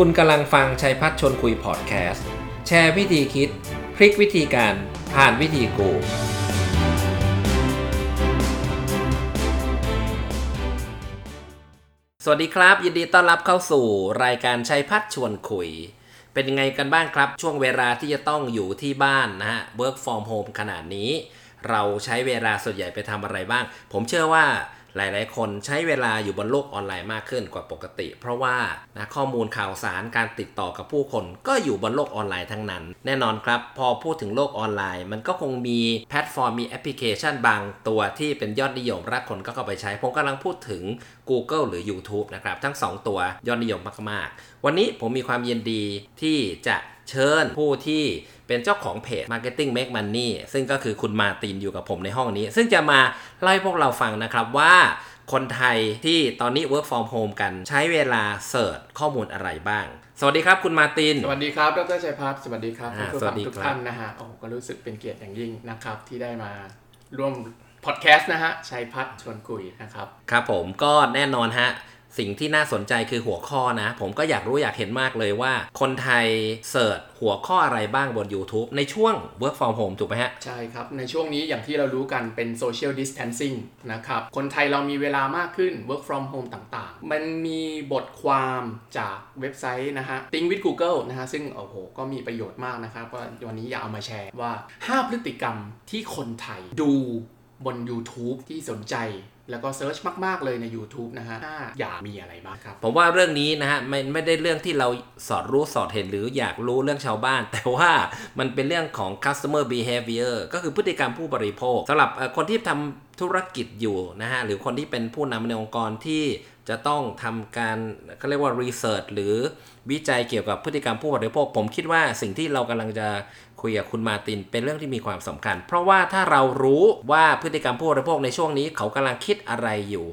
คุณกำลังฟังชัยพัฒชนคุยพอดแคสต์ แชร์วิธีคิด พลิกวิธีการผ่านวิธีกู สวัสดีครับ ยินดีต้อนรับเข้าสู่รายการชัยพัฒชวนคุย เป็นยังไงกันบ้างครับ ช่วงเวลาที่จะต้องอยู่ที่บ้านนะฮะ work from home ขนาดนี้ เราใช้เวลาส่วนใหญ่ไปทำอะไรบ้าง ผมเชื่อว่า หลายๆ คนใช้เวลาอยู่บนโลกออนไลน์มากขึ้นกว่าปกติ เพราะว่านะข้อมูลข่าวสารการติดต่อกับผู้คน ก็อยู่บนโลกออนไลน์ทั้งนั้น แน่นอนครับ พอพูดถึงโลกออนไลน์ มันก็คงมีแพลตฟอร์มมีแอปพลิเคชันบางตัวที่เป็นยอดนิยมรักคนก็เข้าไปใช้ ผมกำลังพูดถึง Google หรือ YouTube นะครับ ทั้ง 2 ตัวยอดนิยมมากๆ วันนี้ผมมีความยินดีที่จะ เชิญผู้ที่เป็นเจ้าของเพจ Marketing Make Money ซึ่งก็คือคุณมาตินอยู่กับผมในห้องนี้ ซึ่งจะมาเล่าให้พวกเราฟังนะครับว่าคนไทยที่ตอนนี้ work from home กันใช้เวลาเสิร์ชข้อมูลอะไรบ้าง สวัสดีครับคุณมาติน สวัสดีครับ ดรชัยพัฒน์สวัสดีครับอ่าผู้สวัฟัสงดีทุกครับท่านนะฮะ โอ้ก็รู้สึกเป็นเกียรติอย่างยิ่งนะครับ ที่ได้มาร่วมพอดแคสต์นะฮะ ชัยพัฒน์ชวนคุยนะครับ ครับผมก็แน่นอนฮะ สิ่งที่น่าสนใจคือหัวข้อนะ ผมก็อยากรู้อยากเห็นมากเลยว่า คนไทยเสิร์ชหัวข้ออะไรบ้างบน YouTube ในช่วง work from home ถูกไหมฮะ ใช่ครับ ในช่วงนี้อย่างที่เรารู้กันเป็น social distancing นะครับ คนไทยเรามีเวลามากขึ้น work from home ต่างๆ มันมีบทความจากเว็บไซต์นะฮะ Think with Google นะฮะ ซึ่งโอ้โห ก็มีประโยชน์มากนะครับว่าวันนี้อยากเอามาแชร์ว่า 5 พฤติกรรมที่คนไทยดู บน YouTube ที่สนใจแล้วก็เซิร์ชมาก ๆ เลยใน YouTube นะฮะถ้าอยากมีอะไรบ้างครับ ผมว่าเรื่องนี้นะฮะไม่ไม่ได้เรื่องที่เราสอดรู้สอดเห็นหรืออยากรู้เรื่องชาวบ้าน แต่ว่ามันเป็นเรื่องของ customer behavior ก็คือพฤติกรรมผู้บริโภคสำหรับคนที่ทำธุรกิจอยู่นะฮะหรือคนที่เป็นผู้นำในองค์กรที่ จะต้องทำการเขาเรียกว่ารีเสิร์ชหรือวิจัยเกี่ยวกับพฤติกรรมผู้บริโภค ผมคิดว่าสิ่งที่เรากำลังจะคุยกับคุณมาตินเป็นเรื่องที่มีความสำคัญ เพราะว่าถ้าเรารู้ว่าพฤติกรรมผู้บริโภคในช่วงนี้เขากำลังคิดอะไรอยู่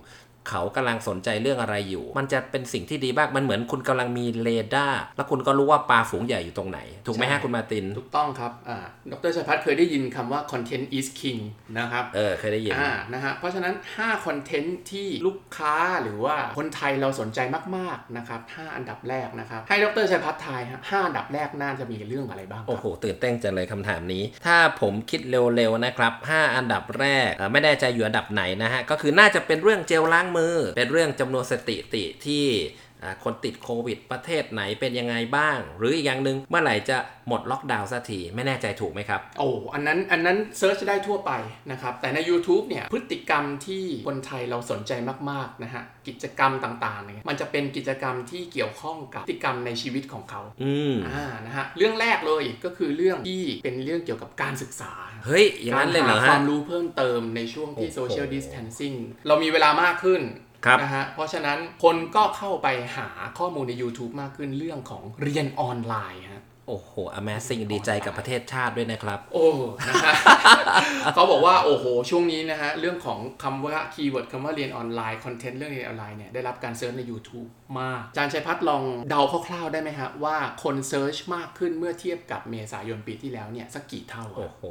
เขากำลังสนใจเรื่องอะไรอยู่ มันจะเป็นสิ่งที่ดีมาก มันเหมือนคุณกำลังมีเรดาร์ แล้วคุณก็รู้ว่าปลาฝูงใหญ่อยู่ตรงไหน ถูกไหมฮะใช่คุณมาร์ติน ถูกต้องครับ อ่า ดรชัยพัฒน์เคยได้ยินคำว่า content is king นะครับ เออ เคยได้ยิน อ่า นะฮะ เพราะฉะนั้น5คอนเทนต์ที่ลูกค้าหรือว่าคนไทยเราสนใจมากๆ นะครับ 5 อันดับแรกนะครับ ให้ดรชัยพัฒน์ทายฮะ5อันดับแรกน่าจะมีเรื่องอะไรบ้างครับโอ้โห ตื่นเต้นจังเลยคำถามนี้ ถ้าผมคิดเร็วๆ นะครับ 5 อันดับแรกเอ่อไม่แน่ใจอยู่อันดับไหนนะฮะ ก็คือน่าจะเป็นเรื่องเจลล้างมือ เป็นเรื่องจำนวนสถิติที่ คนติดโควิด ประเทศไหนเป็นยังไงบ้าง หรืออีกอย่างหนึ่งเมื่อไหร่จะหมดล็อกดาวน์สักทีไม่แน่ใจถูกไหมครับ โอ้อันนั้นอันนั้น search ได้ทั่วไปนะครับ แต่ใน YouTube เนี่ยพฤติกรรมที่คนไทยเราสนใจมากๆนะฮะกิจกรรมต่างๆเนี่ยมันจะเป็นกิจกรรมที่เกี่ยวข้องกับพฤติกรรมในชีวิตของเขาอืมอ่านะฮะเรื่องแรกเลยก็คือเรื่องที่เป็นเรื่องเกี่ยวกับการศึกษาเฮ้ยอย่างนั้นเลยเหรอการหาความรู้เพิ่มเติมในช่วงที่โอ้โห social distancing เรามีเวลามากขึ้นครับ นะฮะเพราะฉะนั้นคนก็เข้าไปหาข้อมูลใน YouTube มากขึ้นเรื่องของเรียนออนไลน์ฮะโอ้โห Amazing ดีใจกับประเทศชาติด้วยนะครับ โอ้นะฮะเขาบอกว่า โอ้โห ช่วงนี้นะฮะ เรื่องของคำว่า keyword คำว่าเรียนออนไลน์ คอนเทนต์เรื่องเรียนออนไลน์เนี่ย ได้รับการ search ใน YouTube มากอาจารย์ชัยพัฒน์ลองเดาคร่าวๆได้ไหมฮะ ว่าคน search มากขึ้นเมื่อเทียบกับเมษายนปีที่แล้วเนี่ย สักกี่เท่า โอ้โห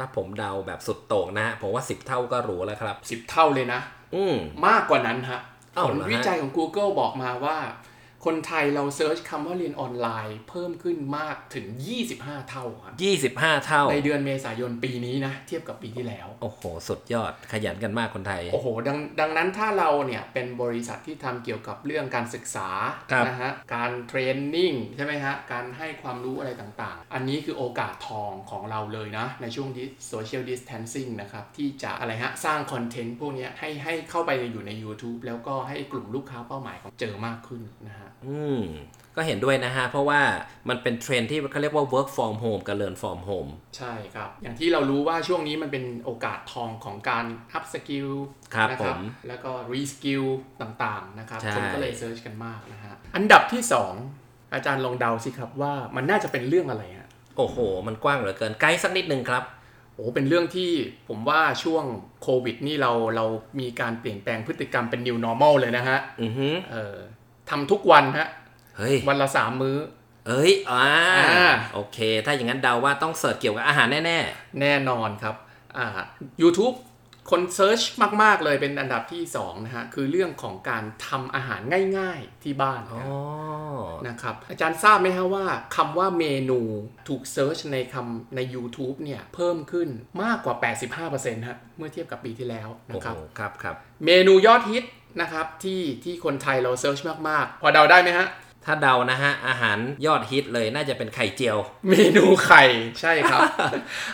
ถ้าผมเดาแบบสุดโต่งนะฮะผมว่า 10 เท่าก็รู้แล้วครับสิบเท่าเลยนะอื มมากกว่านั้นฮะอ้าวผลเหรอฮะวิจัยของ Google บอกมาว่า คนไทยเราเซิร์ชคำว่าเรียนออนไลน์เพิ่มขึ้นมากถึง 25 เท่าครับ25 เท่า ในเดือนเมษายนปีนี้นะ เทียบกับปีที่แล้ว โอ้โห สุดยอดขยันกันมากคนไทย โอ้โห ดังดังนั้นถ้าเราเนี่ยเป็นบริษัทที่ทำเกี่ยวกับเรื่องการศึกษาครับนะฮะ การเทรนนิ่งใช่ไหมฮะ การให้ความรู้อะไรต่างๆ อันนี้คือโอกาสทองของเราเลยนะ ในช่วงที่ social distancing นะครับ ที่จะอะไรฮะ สร้างคอนเทนต์พวกเนี้ยให้ให้เข้าไปอยู่ใน YouTube แล้วก็ให้กลุ่มลูกค้าเป้าหมายของเราเจอมากขึ้นนะฮะอืมก็เห็นด้วยนะฮะ เพราะว่ามันเป็นเทรนด์ที่เขาเรียกว่า work from home กับ learn from home ใช่ครับ อย่างที่เรารู้ว่าช่วงนี้มันเป็นโอกาสทองของการ up skill ครับนะผมแล้วก็ re skill ต่างๆ นะครับใช่คนก็เลย search กันมากนะฮะ อันดับที่ 2 อาจารย์ลองเดาสิครับว่ามันน่าจะเป็นเรื่องอะไรฮะ โอ้โห มันกว้างเหลือเกินไกด์สักนิดหนึ่งครับโอ้เป็นเรื่องที่ผมว่าช่วงโควิดนี่เราเรามีการเปลี่ยนแปลงพฤติกรรมเป็น new normal เลยนะฮะ อือฮึเออ ทำทุกวันฮะเฮ้ยวันละสามมื้อ เอ้ยอ่าอ่าโอเค ถ้าอย่างนั้นเดาว่าต้อง search เกี่ยวกับอาหารแน่แน่นอนครับอ่า YouTube คน search มาก ๆ เลยเป็นอันดับที่2นะฮะคือเรื่องของการทำอาหารง่าย ๆ ที่บ้านๆอ๋อคนะครับอาจารย์ทราบไหมฮะว่าคำว่าเมนูถูก search ในคำใน YouTube เนี่ยเพิ่มขึ้นมากกว่า 85%ฮะเมื่อเทียบกับปีที่แล้วโอ้นะครับครับครับเมนูยอดฮิต นะครับที่ที่คนไทยเรา search มากๆ พอเดาได้ไหมฮะ ถ้าเดานะฮะ อาหารยอดฮิตเลยน่าจะเป็นไข่เจียว เมนูไข่ใช่ครับ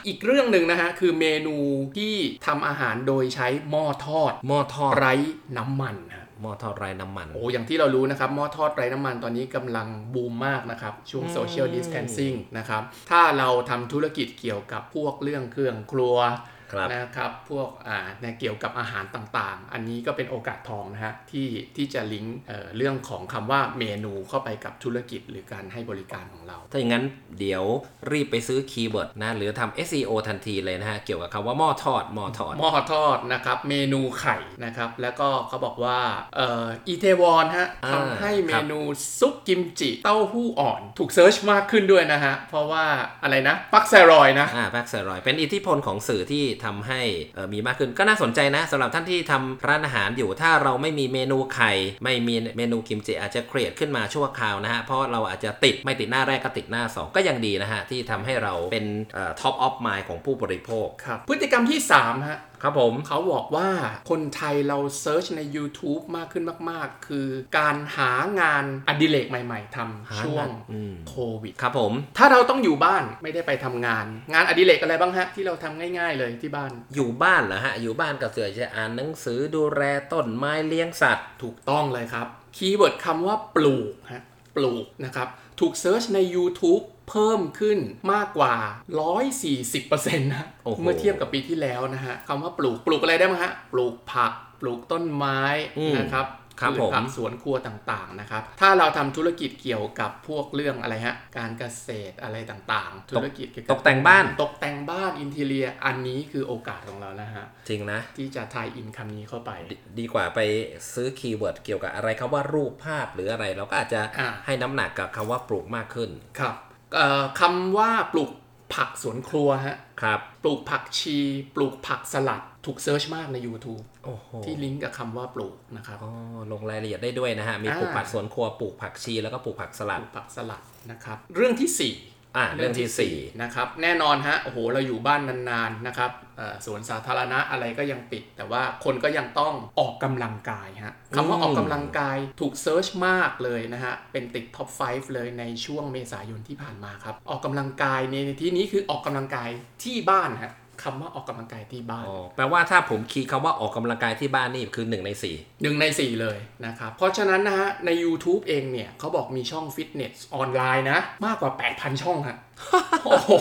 อีกเรื่องหนึ่งนะฮะ คือเมนูที่ทำอาหารโดยใช้หม้อทอด หม้อทอดไร้น้ำมันฮะหม้อทอดไร้น้ำมัน โอ้อย่างที่เรารู้นะครับหม้อทอดไร้น้ำมันตอนนี้กำลังบูมมากนะครับ ช่วงอืมโซเชียลดิส a ทนซิ่งนะครับ ถ้าเราทำธุรกิจเกี่ยวกับพวกเรื่องเครื่องครัวครับ นะครับพวกอ่าในเกี่ยวกับอาหารต่างๆ อันนี้ก็เป็นโอกาสทองนะฮะที่ที่จะลิงก์เอ่อเรื่องของคำว่าเมนูเข้าไปกับธุรกิจหรือการให้บริการของเรา ถ้าอย่างนั้นเดี๋ยวรีบไปซื้อ keyword นะหรือทำ SEO ทันทีเลยนะฮะเกี่ยวกับคำว่าหม้อทอดหม้อทอดหม้อทอดนะครับเมนูไข่นะครับแล้วก็เขาบอกว่าเอ่ออิแทวอนฮะอ่าครับทำให้เมนูซุปกิมจิเต้าหู้อ่อนถูก search มากขึ้นด้วยนะฮะเพราะว่าอะไรนะพัคแซรอยนะอ่าพัคแซรอยเป็นอิทธิพลของสื่อที่ทำให้มีมากขึ้นก็น่าสนใจนะสำหรับท่านที่ทำร้านอาหารอยู่ถ้าเราไม่มีเมนูไข่ ไม่มีเมนูกิมจิอาจจะเครียดขึ้นมาชั่วคราวนะฮะ เพราะเราอาจจะติดไม่ติดหน้าแรกก็ติดหน้า 2 ก็ยังดีนะฮะ ที่ทำให้เราเป็น top of mind ของผู้บริโภคครับพฤติกรรมที่3ฮะครับผมเขาบอกว่าคนไทยเรา search ใน YouTube มากขึ้นมาก ๆ คือการหางานอดิเรกใหม่ๆทำช่วงอืมโควิดครับผม ถ้าเราต้องอยู่บ้านไม่ได้ไปทำงาน งานอดิเรกอะไรบ้างฮะ ที่เราทำง่าย ๆ เลยที่บ้าน อยู่บ้านเหรอฮะ อยู่บ้านก็คือจะอ่านหนังสือดูแลต้นไม้เลี้ยงสัตว์ ถูกต้องเลยครับ keyword คำว่าปลูกฮะปลูกนะครับถูก search ใน YouTube เพิ่มขึ้นมากกว่า 140%นะโอ้โหเมื่อเทียบกับปีที่แล้วนะฮะคำว่าปลูกปลูกอะไรได้บ้างฮะ ปลูกผัก ปลูกต้นไม้อืมนะครับครับพืชผักผมสวนครัวต่างๆนะครับ ถ้าเราทำธุรกิจเกี่ยวกับพวกเรื่องอะไรฮะ การเกษตรอะไรต่างๆ ธุรกิจเกี่ยวกับตกแต่งบ้าน ตกแต่งบ้าน interior อันนี้คือโอกาสของเรานะฮะ จริงนะ ที่จะ tie-in คำนี้เข้าไปดีกว่าไปซื้อ keyword เกี่ยวกับอะไรคำว่ารูปภาพหรืออะไร เราก็อาจจะอ่าให้น้ำหนักกับคำว่าปลูกมากขึ้น ครับเอ่อ คำว่าปลูกผักสวนครัวฮะครับปลูกผักชี ปลูกผักสลัดถูก search มากใน YouTube โอ้โหที่ลิงก์กับคำว่าปลูกนะครับอ๋อลงรายละเอียดได้ด้วยนะฮะ มีอ่าปลูกผักสวนครัว ปลูกผักชี แล้วก็ปลูกผักสลัดปลูกผักสลัดนะครับ เรื่องที่4 อ่าเรื่องที่สี่นะครับแน่นอนฮะโอ้โหเราอยู่บ้านนานๆนะครับเอ่อสวนสาธารณะอะไรก็ยังปิด แต่ว่าคนก็ยังต้องออกกำลังกายฮะคำว่าออกกำลังกายถูก search มากเลยนะฮะ เป็นติด top 5 เลยในช่วงเมษายนที่ผ่านมาครับ ออกกำลังกายในที่นี้คือออกกำลังกายที่บ้านฮะ คำว่าออกกำลังกายที่บ้านอ๋อแปลว่าถ้าผมคีย์คำว่าออกกำลังกายที่บ้านนี่คือหนึ่งในสี่หนึ่งใน 4 เลยนะครับ เพราะฉะนั้นนะฮะ ใน YouTube เองเนี่ยเขาบอกมีช่องฟิตเนสออนไลน์นะ มากกว่า 8,000 ช่องฮะโอ้โห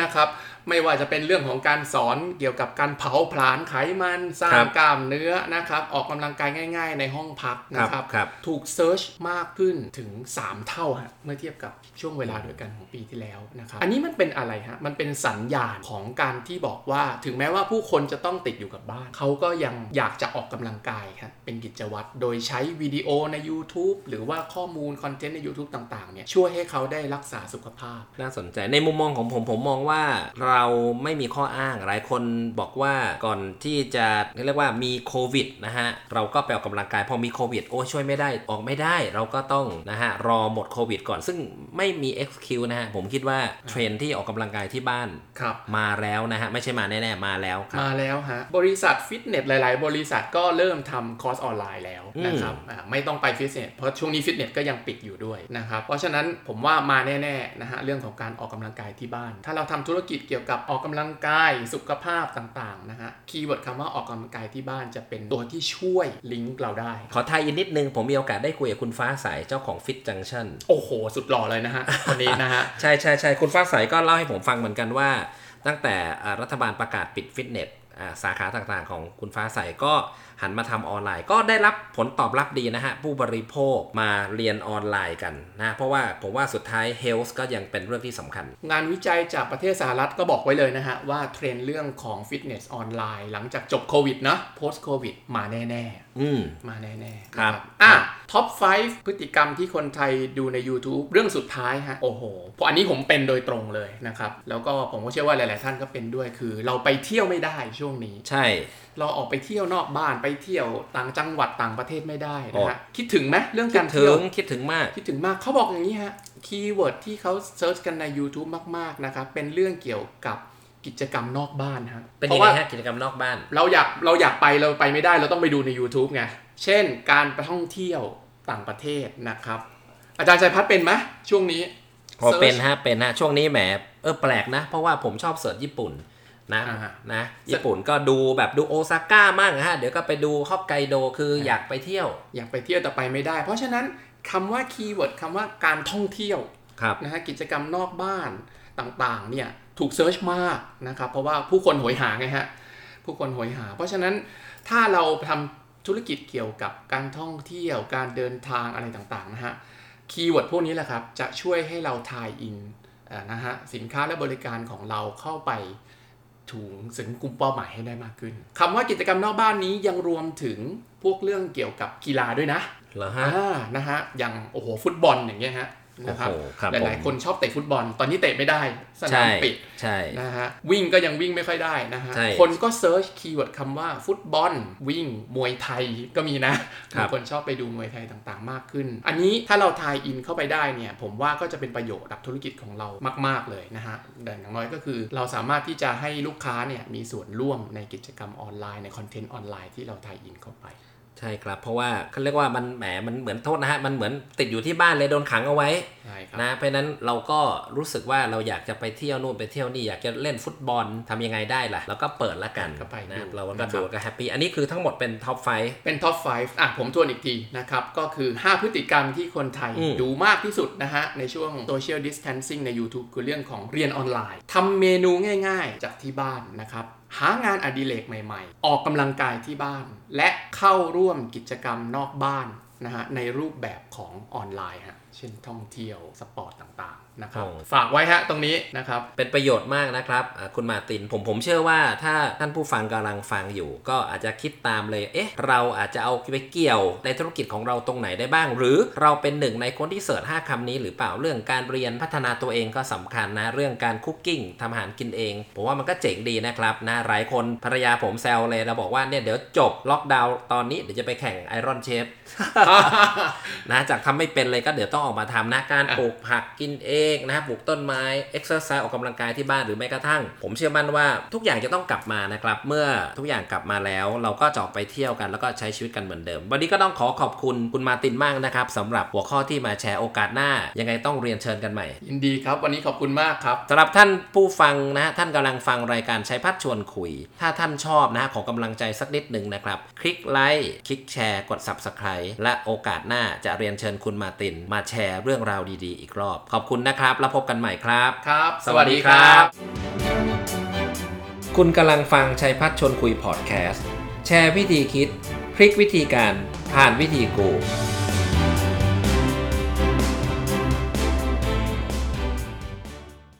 นะครับ ไม่ว่าจะเป็นเรื่องของการสอนเกี่ยวกับการเผาผลาญไขมันสร้างกล้ามเนื้อนะครับ ออกกำลังกายง่าย ๆ ในห้องพักนะครับครับถูก search มากขึ้นถึง 3 เท่าฮะเมื่อเทียบกับช่วงเวลาเดียวกันของปีที่แล้วนะครับ อันนี้มันเป็นอะไรฮะมันเป็นสัญญาณของการที่บอกว่า ถึงแม้ว่าผู้คนจะต้องติดอยู่กับบ้าน เขาก็ยังอยากจะออกกำลังกายครับเป็นกิจวัตรโดยใช้วิดีโอใน YouTube หรือว่าข้อมูลคอนเทนต์ใน YouTube ต่างๆเนี่ยช่วยให้เขาได้รักษาสุขภาพน่าสนใจในมุมมองของผมผมมองว่าเราไม่มีข้ออ้าง หลายคนบอกว่าก่อนที่จะเรียกว่ามีโควิดนะฮะ เราก็ไปออกกำลังกายพอมีโควิดโอ้ช่วยไม่ได้ออกไม่ได้ เราก็ต้องนะฮะรอหมดโควิดก่อนซึ่งไม่มี XQ นะฮะ ผมคิดว่าเทรนด์ที่ออกกำลังกายที่บ้านครับมาแล้วนะฮะ ไม่ใช่มาแน่ๆมาแล้วครับมาแล้วฮะ บริษัทฟิตเนสหลาย ๆ บริษัทก็เริ่มทำคอร์สออนไลน์แล้วนะครับอ่าไม่ต้องไปฟิตเนสเพราะช่วงนี้ฟิตเนสก็ยังปิดอยู่ด้วยนะครับเพราะฉะนั้นผมว่ามาแน่ๆนะฮะเรื่องของการออกกำลังกายที่บ้าน ถ้าเราทำธุรกิจเกี่ยวกับออกกำลังกายสุขภาพต่างๆนะฮะ keyword คำว่าออกกำลังกายที่บ้านจะเป็นตัวที่ช่วยลิงก์เราได้ ขอ tie-in นิดนึง ผมมีโอกาสได้คุยกับคุณฟ้าใสเจ้าของ Fit Junction โอ้โห สุดหล่อเลยนะฮะคนนี้นะฮะ ใช่ใช่ใช่คุณฟ้าใสก็เล่าให้ผมฟังเหมือนกันว่า ตั้งแต่อ่ารัฐบาลประกาศปิดฟิตเนสอ่าสาขาต่างๆของคุณฟ้าใสก็หันมาทำออนไลน์ ก็ได้รับผลตอบรับดีนะฮะ ผู้บริโภคมาเรียนออนไลน์กันนะเพราะว่าผมว่าสุดท้าย health ก็ยังเป็นเรื่องที่สำคัญ งานวิจัยจากประเทศสหรัฐก็บอกไว้เลยนะฮะ ว่าเทรนด์เรื่องของฟิตเนสออนไลน์หลังจากจบโควิดนะ post โควิดมาแน่อืมๆมาแน่ๆครับนะอะ top 5 พฤติกรรมที่คนไทยดูใน YouTube เรื่องสุดท้ายฮะ โอ้โหเพราะอันนี้ผมเป็นโดยตรงเลยนะครับ แล้วก็ผมก็เชื่อว่าหลาย ๆ ท่านก็เป็นด้วยคือ เราไปเที่ยวไม่ได้ช่วงช่วงนี้ ใช่ เราออกไปเที่ยวนอกบ้านไปเที่ยวต่างจังหวัดต่างประเทศไม่ได้นะโอ้ฮะคิดถึงไหมเรื่องการถึเที่ยว คิดถึงคิดถึงมากคิดถึงมากเขาบอกอย่างนี้ฮะ keyword ที่เขา search กันใน YouTube มาก ๆ นะครับเป็นเรื่องเกี่ยวกับกิจกรรมนอกบ้านฮะเป็นยังราะไงว่ากิจกรรมนอกบ้าน เราอยากเราอยากไปเราไปไม่ได้เราต้องไปดูใน YouTube ไงเช่น การไปท่องเที่ยวต่างประเทศนะครับ อาจารย์ชัยพัชร์เป็นไหมช่วงนี้พอเป็น Search ฮะเป็นฮะช่วงนี้แหมเออแปลกนะ เพราะว่าผมชอบ search ญี่ปุ่น นะอ่าฮะนะญี่ปุ่นก็ดูแบบดูโอซาก้ามั่งฮะเดี๋ยวก็ไปดูฮอกไกโดคืออยากไปเที่ยว อยากไปเที่ยวแต่ไปไม่ได้ เพราะฉะนั้นคำว่า keyword คำว่าการท่องเที่ยวครับนะฮะกิจกรรมนอกบ้านต่างๆเนี่ยถูก search มากนะครับเพราะว่าผู้คนโหยหาไงฮะผู้คนโหยหา เพราะฉะนั้นถ้าเราทำธุรกิจเกี่ยวกับการท่องเที่ยวการเดินทางอะไรต่างๆนะฮะ keyword พวกนี้แหละครับจะช่วยให้เรา tie-in เอ่อนะฮะสินค้าและบริการของเราเข้าไป ถึงถึงกลุ่มเป้าหมายให้ได้มากขึ้นคำว่ากิจกรรมนอกบ้านนี้ยังรวมถึงพวกเรื่องเกี่ยวกับกีฬาด้วยนะเหรอฮะอ่านะฮะอย่างโอ้โหฟุตบอลอย่างเงี้ยฮะ นะครับโอ้โหครับผมหลาย ๆคนชอบเตะฟุตบอล ตอนนี้เตะไม่ได้สนามปิดใช่ใช่นะฮะวิ่งก็ยังวิ่งไม่ค่อยได้นะฮะใช่คนก็ search keyword คำว่าฟุตบอลวิ่งมวยไทยก็มีนะครับมีคนชอบไปดูมวยไทยต่างๆ มากขึ้น อันนี้ถ้าเรา tie-in เข้าไปได้เนี่ย ผมว่าก็จะเป็นประโยชน์กับธุรกิจของเรามาก ๆเลยนะฮะแต่อย่างน้อยก็คือเราสามารถที่จะให้ลูกค้าเนี่ยมีส่วนร่วมในกิจกรรมออนไลน์ในคอนเทนต์ออนไลน์ที่เรา tie-in เข้าไป ใช่ครับ เพราะว่าเขาเรียกว่ามันแหมมันเหมือนโทษนะฮะมันเหมือนติดอยู่ที่บ้านเลยโดนขังเอาไว้ใช่ครับนะเพราะฉะนั้นเราก็รู้สึกว่าเราอยากจะไปเที่ยวนู่นไปเที่ยวนี่อยากจะเล่นฟุตบอลทำยังไงได้ล่ะแล้วก็เปิดละกันก็ไปนะดูเราก็นะครับดูก็แฮปปี้อันนี้คือทั้งหมดเป็น top five เป็น top 5อะผมทวนอีกทีนะครับก็คือ 5 พฤติกรรมที่คนไทยอืมดูมากที่สุดนะฮะในช่วง Social Distancing ใน YouTube คือเรื่องของเรียนออนไลน์ทำเมนูง่าย ๆ จากที่บ้านนะครับ หางานอดิเรกใหม่ๆ ออกกำลังกายที่บ้าน และเข้าร่วมกิจกรรมนอกบ้านนะฮะในรูปแบบของออนไลน์ฮะเช่นท่องเที่ยวสปอร์ตต่างๆ นะครับโอ้ฝากไว้ฮะตรงนี้นะครับ เป็นประโยชน์มากนะครับอ่าคุณมาร์ตินผมผมเชื่อว่าถ้าท่านผู้ฟังกำลังฟังอยู่ ก็อาจจะคิดตามเลย เอ๊ะ เราอาจจะเอาไปเกี่ยวในธุรกิจของเราตรงไหนได้บ้าง หรือเราเป็นหนึ่งในคนที่ search 5คำนี้หรือเปล่าเรื่องการเรียนพัฒนาตัวเองก็สำคัญนะ เรื่องการ cooking ทำอาหารกินเอง ผมว่ามันก็เจ๋งดีนะครับนะหลายคนภรรยาผมแซวเลยเราบอกว่าเนี่ยเดี๋ยวจบล็อกดาวน์ตอนนี้เดี๋ยวจะไปแข่ง Iron Chefนะจากทำไม่เป็นเลยก็เดี๋ยวต้องออกมาทำนะการปลูกผักกินเองนะปลูกต้นไม้เอ็กซ์ไซส์ออกกำลังกายที่บ้านหรือแม้กระทั่ง ผมเชื่อมั่นว่าทุกอย่างจะต้องกลับมานะครับ เมื่อทุกอย่างกลับมาแล้วเราก็จะออกไปเที่ยวกันแล้วก็ใช้ชีวิตกันเหมือนเดิม วันนี้ก็ต้องขอขอบคุณคุณมาร์ตินมากนะครับสำหรับหัวข้อที่มาแชร์โอกาสหน้า ยังไงต้องเรียนเชิญกันใหม่ ยินดีครับ วันนี้ขอบคุณมากครับสำหรับท่านผู้ฟังนะฮะท่านกำลังฟังรายการชัยพัชร์ชวนคุย ถ้าท่านชอบนะฮะขอกำลังใจสักนิดหนึ่งนะครับ คลิกไลค์คลิกแชร์กด Subscribe และโอกาสหน้าจะเรียนเชิญคุณมาร์ติน มาแชร์เรื่องราวดีๆ อีกรอบ ขอบคุณนะครับ แล้วพบกันใหม่ครับ ครับ สวัสดีครับ คุณกำลังฟังชัยพัฒน์ชวนคุยพอดแคสต์ แชร์วิธีคิด พลิกวิธีการผ่านวิธีกู